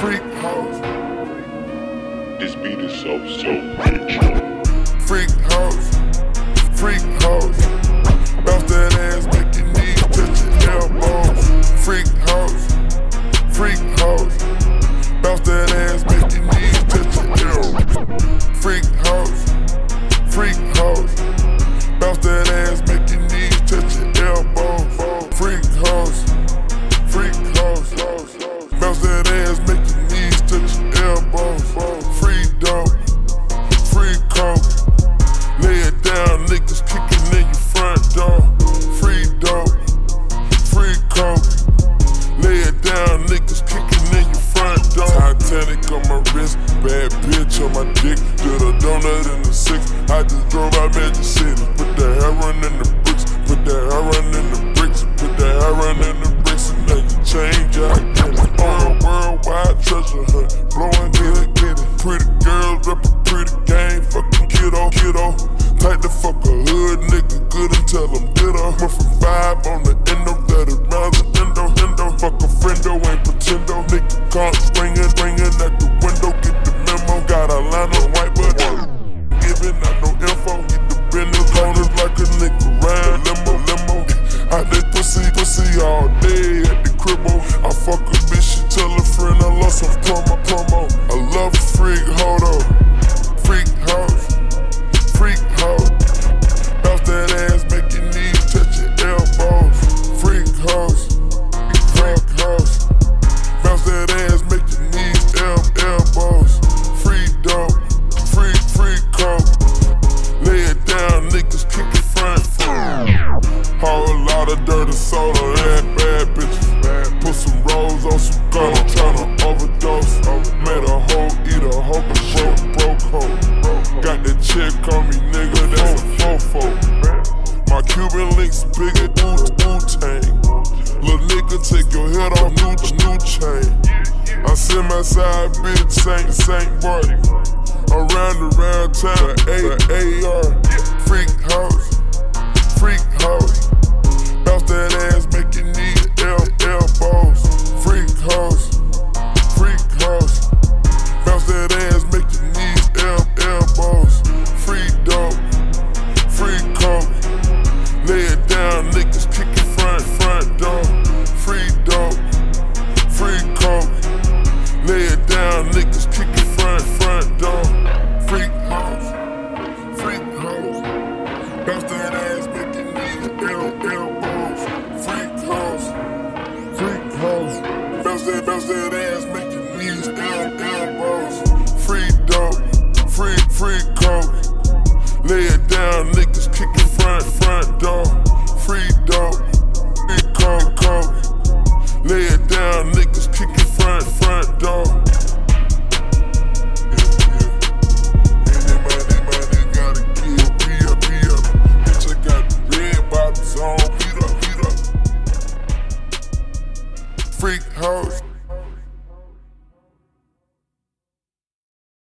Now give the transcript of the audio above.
freak mode. This beat is so, so rich. Wrist, bad bitch on my dick. Did a donut in the six. I just drove out Magic City. Put the heroin in the bricks. Put the heroin in the bricks. Put the heroin in the bricks. And then you change out. On a worldwide treasure hunt. Blowing it, get it. Pretty girls rep a pretty game. Fucking kiddo, kiddo. Tight the fuck a hood nigga. Good tell them ditto. Went from five on the endo. Let it round the endo, endo. Fuck a friendo, ain't pretendo. Nigga can't fuck a bitch, she tell a friend I lost some promo, promo. I love a freak, hold on. Freak house, freak house. Bounce that ass, make your knees touch your elbows. Freak house, freak house. Bounce that ass, make your knees el elbows. Free dope, free free coke. Lay it down, niggas kick it front. Whole lot of dirty soda and bad bitches. I'm tryna overdose. Made a hoe eat a hoe, but broke, broke hoe. Got the chick on me, nigga, that's a fofo. My Cuban links bigger than Wu Tang. Little nigga, take your head off, new, new chain. I send my side bitch, Saint, Saint boy. Around around town, A, AR. Freak Bounce ass, your knees el, elbows. Freak house, freak that, bounce that ass, your knees el, elbows. Free dope, free, free coke. Lay it down, niggas kicking front, freak hoes.